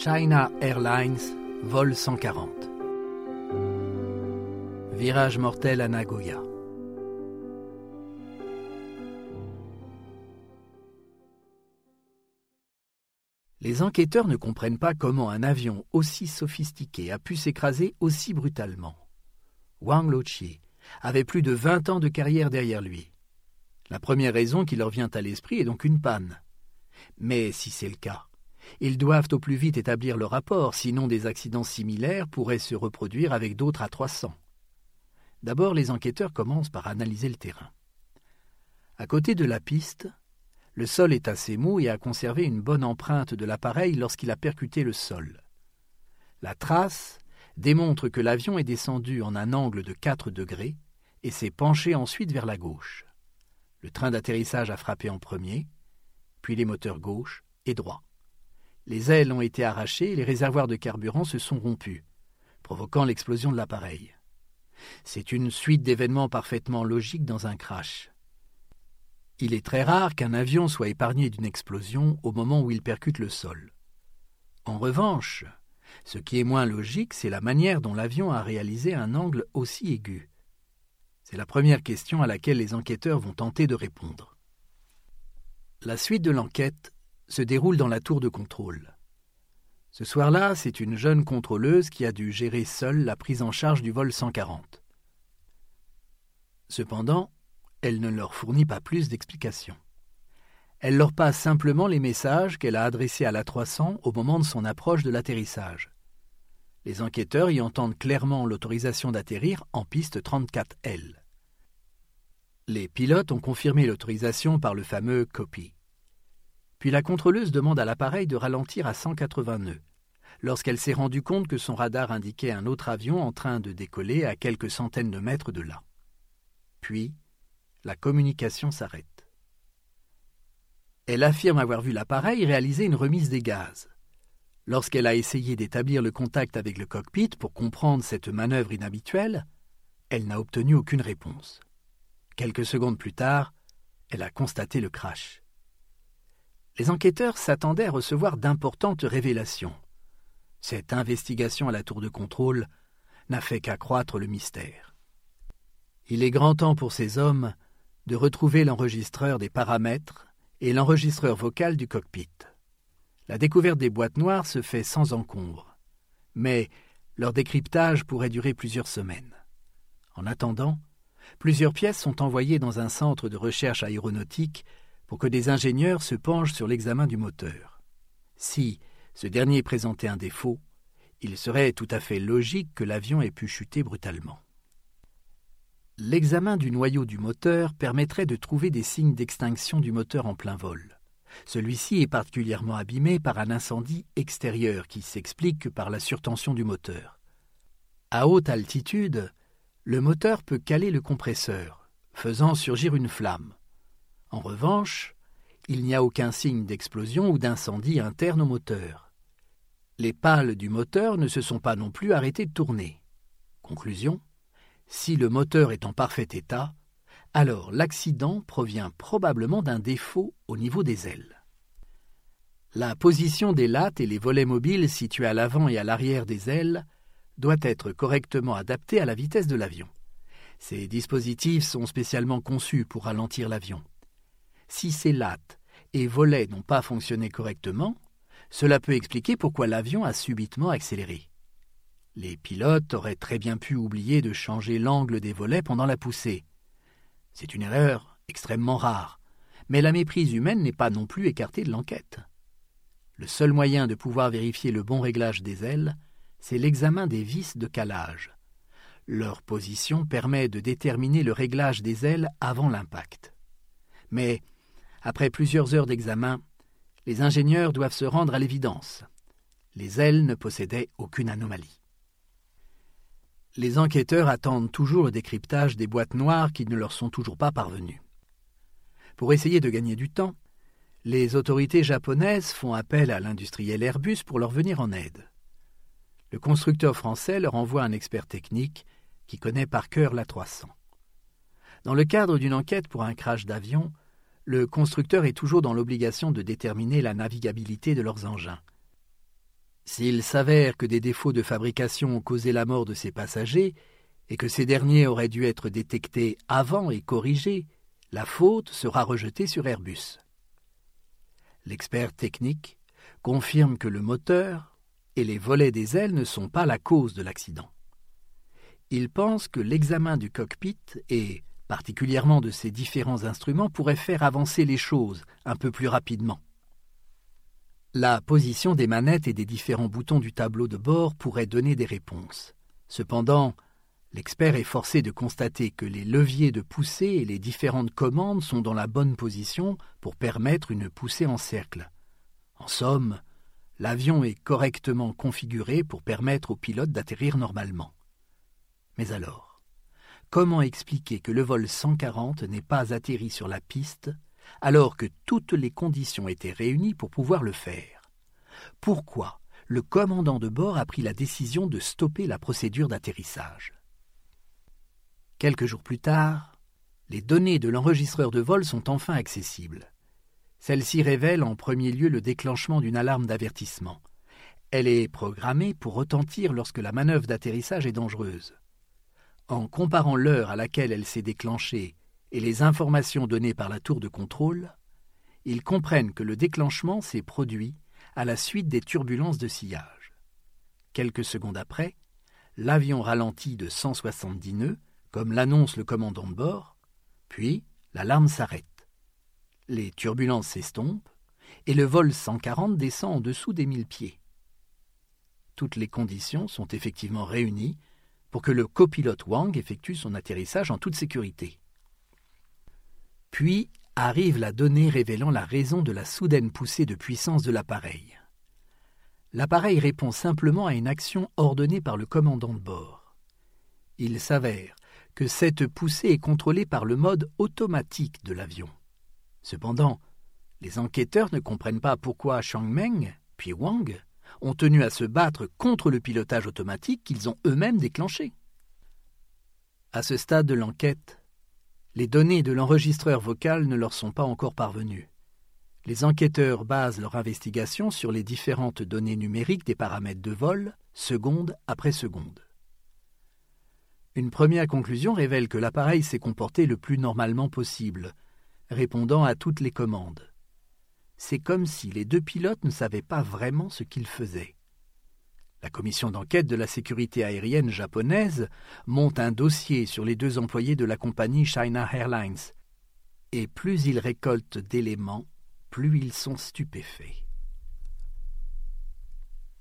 China Airlines, vol 140. Virage mortel à Nagoya. Les enquêteurs ne comprennent pas comment un avion aussi sophistiqué a pu s'écraser aussi brutalement. Wang Lochi avait plus de 20 ans de carrière derrière lui. La première raison qui leur vient à l'esprit est donc une panne. Mais si c'est le cas, ils doivent au plus vite établir le rapport, sinon des accidents similaires pourraient se reproduire avec d'autres à 300. D'abord, les enquêteurs commencent par analyser le terrain. À côté de la piste, le sol est assez mou et a conservé une bonne empreinte de l'appareil lorsqu'il a percuté le sol. La trace démontre que l'avion est descendu en un angle de 4 degrés et s'est penché ensuite vers la gauche. Le train d'atterrissage a frappé en premier, puis les moteurs gauche et droit. Les ailes ont été arrachées et les réservoirs de carburant se sont rompus, provoquant l'explosion de l'appareil. C'est une suite d'événements parfaitement logiques dans un crash. Il est très rare qu'un avion soit épargné d'une explosion au moment où il percute le sol. En revanche, ce qui est moins logique, c'est la manière dont l'avion a réalisé un angle aussi aigu. C'est la première question à laquelle les enquêteurs vont tenter de répondre. La suite de l'enquête se déroule dans la tour de contrôle. Ce soir-là, c'est une jeune contrôleuse qui a dû gérer seule la prise en charge du vol 140. Cependant, elle ne leur fournit pas plus d'explications. Elle leur passe simplement les messages qu'elle a adressés à la 300 au moment de son approche de l'atterrissage. Les enquêteurs y entendent clairement l'autorisation d'atterrir en piste 34L. Les pilotes ont confirmé l'autorisation par le fameux copy. Puis la contrôleuse demande à l'appareil de ralentir à 180 nœuds, lorsqu'elle s'est rendue compte que son radar indiquait un autre avion en train de décoller à quelques centaines de mètres de là. Puis, la communication s'arrête. Elle affirme avoir vu l'appareil réaliser une remise des gaz. Lorsqu'elle a essayé d'établir le contact avec le cockpit pour comprendre cette manœuvre inhabituelle, elle n'a obtenu aucune réponse. Quelques secondes plus tard, elle a constaté le crash les enquêteurs s'attendaient à recevoir d'importantes révélations. Cette investigation à la tour de contrôle n'a fait qu'accroître le mystère. Il est grand temps pour ces hommes de retrouver l'enregistreur des paramètres et l'enregistreur vocal du cockpit. La découverte des boîtes noires se fait sans encombre, mais leur décryptage pourrait durer plusieurs semaines. En attendant, plusieurs pièces sont envoyées dans un centre de recherche aéronautique pour que des ingénieurs se penchent sur l'examen du moteur. Si ce dernier présentait un défaut, il serait tout à fait logique que l'avion ait pu chuter brutalement. L'examen du noyau du moteur permettrait de trouver des signes d'extinction du moteur en plein vol. Celui-ci est particulièrement abîmé par un incendie extérieur qui s'explique par la surtension du moteur. À haute altitude, le moteur peut caler le compresseur, faisant surgir une flamme. En revanche, il n'y a aucun signe d'explosion ou d'incendie interne au moteur. Les pales du moteur ne se sont pas non plus arrêtées de tourner. Conclusion si le moteur est en parfait état, alors l'accident provient probablement d'un défaut au niveau des ailes. La position des lattes et les volets mobiles situés à l'avant et à l'arrière des ailes doit être correctement adaptée à la vitesse de l'avion. Ces dispositifs sont spécialement conçus pour ralentir l'avion. Si ces lattes et volets n'ont pas fonctionné correctement, cela peut expliquer pourquoi l'avion a subitement accéléré. Les pilotes auraient très bien pu oublier de changer l'angle des volets pendant la poussée. C'est une erreur extrêmement rare, mais la méprise humaine n'est pas non plus écartée de l'enquête. Le seul moyen de pouvoir vérifier le bon réglage des ailes, c'est l'examen des vis de calage. Leur position permet de déterminer le réglage des ailes avant l'impact. Mais après plusieurs heures d'examen, les ingénieurs doivent se rendre à l'évidence. Les ailes ne possédaient aucune anomalie. Les enquêteurs attendent toujours le décryptage des boîtes noires qui ne leur sont toujours pas parvenues. Pour essayer de gagner du temps, les autorités japonaises font appel à l'industriel Airbus pour leur venir en aide. Le constructeur français leur envoie un expert technique qui connaît par cœur la 300. Dans le cadre d'une enquête pour un crash d'avion, le constructeur est toujours dans l'obligation de déterminer la navigabilité de leurs engins. S'il s'avère que des défauts de fabrication ont causé la mort de ces passagers, et que ces derniers auraient dû être détectés avant et corrigés, la faute sera rejetée sur Airbus. L'expert technique confirme que le moteur et les volets des ailes ne sont pas la cause de l'accident. Il pense que l'examen du cockpit et particulièrement de ces différents instruments pourrait faire avancer les choses un peu plus rapidement. La position des manettes et des différents boutons du tableau de bord pourrait donner des réponses. Cependant, L'expert est forcé de constater que les leviers de poussée et les différentes commandes sont dans la bonne position pour permettre une poussée en cercle. En somme, l'avion est correctement configuré pour permettre au pilote d'atterrir normalement. Mais alors, comment expliquer que le vol 140 n'ait pas atterri sur la piste alors que toutes les conditions étaient réunies pour pouvoir le faire? Pourquoi le commandant de bord a pris la décision de stopper la procédure d'atterrissage? Quelques jours plus tard, les données de l'enregistreur de vol sont enfin accessibles. Celle-ci révèle en premier lieu le déclenchement d'une alarme d'avertissement. Elle est programmée pour retentir lorsque la manœuvre d'atterrissage est dangereuse. En comparant l'heure à laquelle elle s'est déclenchée et les informations données par la tour de contrôle, ils comprennent que le déclenchement s'est produit à la suite des turbulences de sillage. Quelques secondes après, l'avion ralentit de 170 nœuds comme l'annonce le commandant de bord, puis l'alarme s'arrête. Les turbulences s'estompent et le vol 140 descend en dessous des mille pieds. Toutes les conditions sont effectivement réunies pour que le copilote Wang effectue son atterrissage en toute sécurité. Puis arrive la donnée révélant la raison de la soudaine poussée de puissance de l'appareil. L'appareil répond simplement à une action ordonnée par le commandant de bord. Il s'avère que cette poussée est contrôlée par le mode automatique de l'avion. Cependant, les enquêteurs ne comprennent pas pourquoi Meng puis Wang ont tenu à se battre contre le pilotage automatique qu'ils ont eux-mêmes déclenché. À ce stade de l'enquête, les données de l'enregistreur vocal ne leur sont pas encore parvenues. Les enquêteurs basent leur investigation sur les différentes données numériques des paramètres de vol, seconde après seconde. Une première conclusion révèle que l'appareil s'est comporté le plus normalement possible, répondant à toutes les commandes. C'est comme si les deux pilotes ne savaient pas vraiment ce qu'ils faisaient. La commission d'enquête de la sécurité aérienne japonaise monte un dossier sur les deux employés de la compagnie China Airlines, et plus ils récoltent d'éléments, plus ils sont stupéfaits.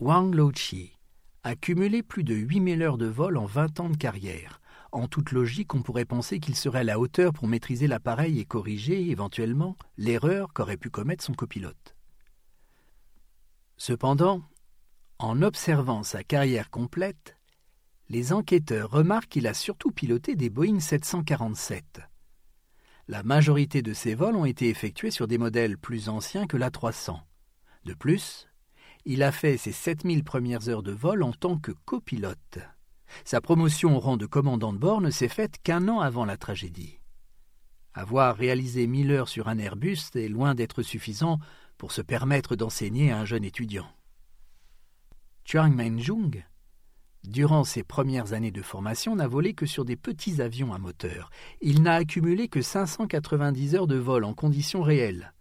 Wang Louchi, a cumulé plus de 8000 heures de vol en 20 ans de carrière. En toute logique, on pourrait penser qu'il serait à la hauteur pour maîtriser l'appareil et corriger, éventuellement, l'erreur qu'aurait pu commettre son copilote. Cependant, en observant sa carrière complète, les enquêteurs remarquent qu'il a surtout piloté des Boeing 747. La majorité de ces vols ont été effectués sur des modèles plus anciens que l'A300. De plus, il a fait ses 7000 premières heures de vol en tant que copilote. Sa promotion au rang de commandant de bord ne s'est faite qu'un an avant la tragédie. Avoir réalisé 1000 heures sur un Airbus est loin d'être suffisant pour se permettre d'enseigner à un jeune étudiant. Chuang Menjung, durant ses premières années de formation, n'a volé que sur des petits avions à moteur. Il n'a accumulé que 590 heures de vol en conditions réelles.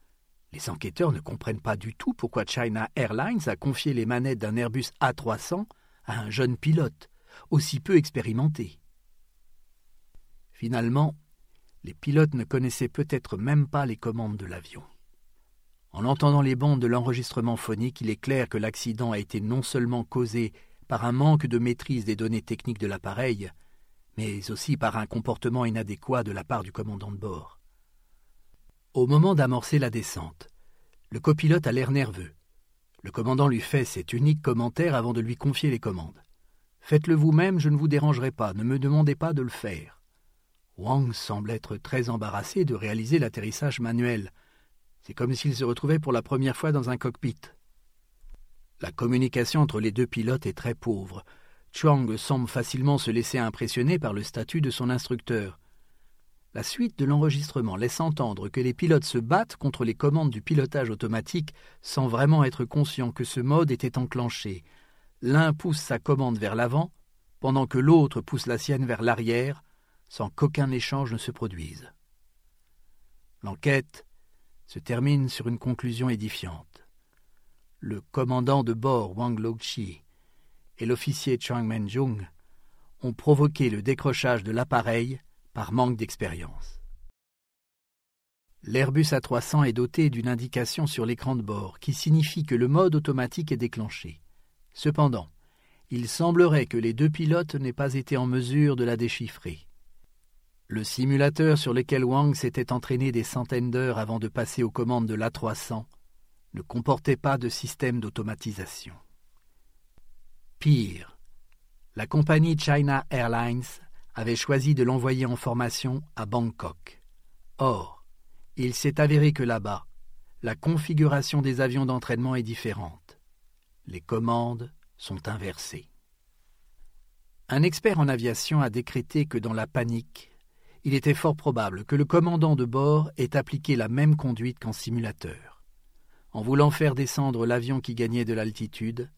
Les enquêteurs ne comprennent pas du tout pourquoi China Airlines a confié les manettes d'un Airbus A300 à un jeune pilote, aussi peu expérimenté. Finalement, les pilotes ne connaissaient peut-être même pas les commandes de l'avion. En entendant les bandes de l'enregistrement phonique, il est clair que l'accident a été non seulement causé par un manque de maîtrise des données techniques de l'appareil, mais aussi par un comportement inadéquat de la part du commandant de bord. Au moment d'amorcer la descente, le copilote a l'air nerveux. Le commandant lui fait cet unique commentaire avant de lui confier les commandes. Faites-le vous-même, je ne vous dérangerai pas, ne me demandez pas de le faire. Wang semble être très embarrassé de réaliser l'atterrissage manuel. C'est comme s'il se retrouvait pour la première fois dans un cockpit. La communication entre les deux pilotes est très pauvre. Chuang semble facilement se laisser impressionner par le statut de son instructeur. La suite de l'enregistrement laisse entendre que les pilotes se battent contre les commandes du pilotage automatique sans vraiment être conscients que ce mode était enclenché. L'un pousse sa commande vers l'avant, pendant que l'autre pousse la sienne vers l'arrière, sans qu'aucun échange ne se produise. L'enquête se termine sur une conclusion édifiante. Le commandant de bord Wang Longqi et l'officier Chang Menjung ont provoqué le décrochage de l'appareil par manque d'expérience. L'Airbus A300 est doté d'une indication sur l'écran de bord qui signifie que le mode automatique est déclenché. Cependant, il semblerait que les deux pilotes n'aient pas été en mesure de la déchiffrer. Le simulateur sur lequel Wang s'était entraîné des centaines d'heures avant de passer aux commandes de l'A300 ne comportait pas de système d'automatisation. Pire, la compagnie China Airlines avait choisi de l'envoyer en formation à Bangkok. Or, il s'est avéré que là-bas, la configuration des avions d'entraînement est différente. Les commandes sont inversées. Un expert en aviation a décrété que dans la panique, il était fort probable que le commandant de bord ait appliqué la même conduite qu'en simulateur. En voulant faire descendre l'avion qui gagnait de l'altitude,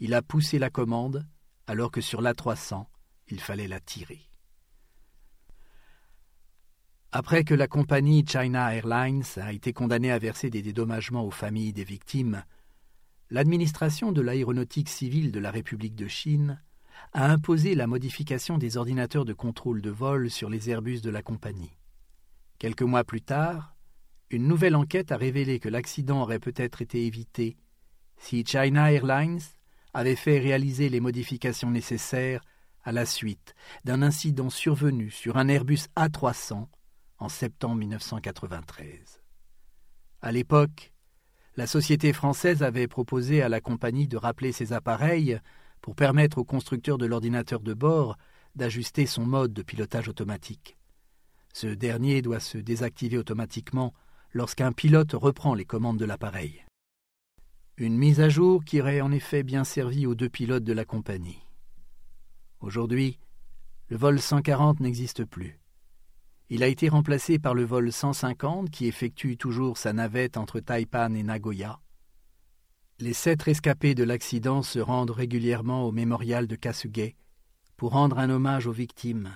il a poussé la commande alors que sur l'A300, il fallait la tirer. Après que la compagnie China Airlines a été condamnée à verser des dédommagements aux familles des victimes, l'administration de l'aéronautique civile de la République de Chine a imposé la modification des ordinateurs de contrôle de vol sur les Airbus de la compagnie. Quelques mois plus tard, une nouvelle enquête a révélé que l'accident aurait peut-être été évité si China Airlines avait fait réaliser les modifications nécessaires à la suite d'un incident survenu sur un Airbus A300 en septembre 1993. À l'époque, la société française avait proposé à la compagnie de rappeler ses appareils pour permettre au constructeur de l'ordinateur de bord d'ajuster son mode de pilotage automatique. Ce dernier doit se désactiver automatiquement lorsqu'un pilote reprend les commandes de l'appareil. Une mise à jour qui aurait en effet bien servi aux deux pilotes de la compagnie. Aujourd'hui, le vol 140 n'existe plus. Il a été remplacé par le vol 150 qui effectue toujours sa navette entre Taipan et Nagoya. Les sept rescapés de l'accident se rendent régulièrement au mémorial de Kasuge pour rendre un hommage aux victimes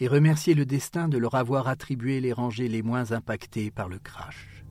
et remercier le destin de leur avoir attribué les rangées les moins impactées par le crash.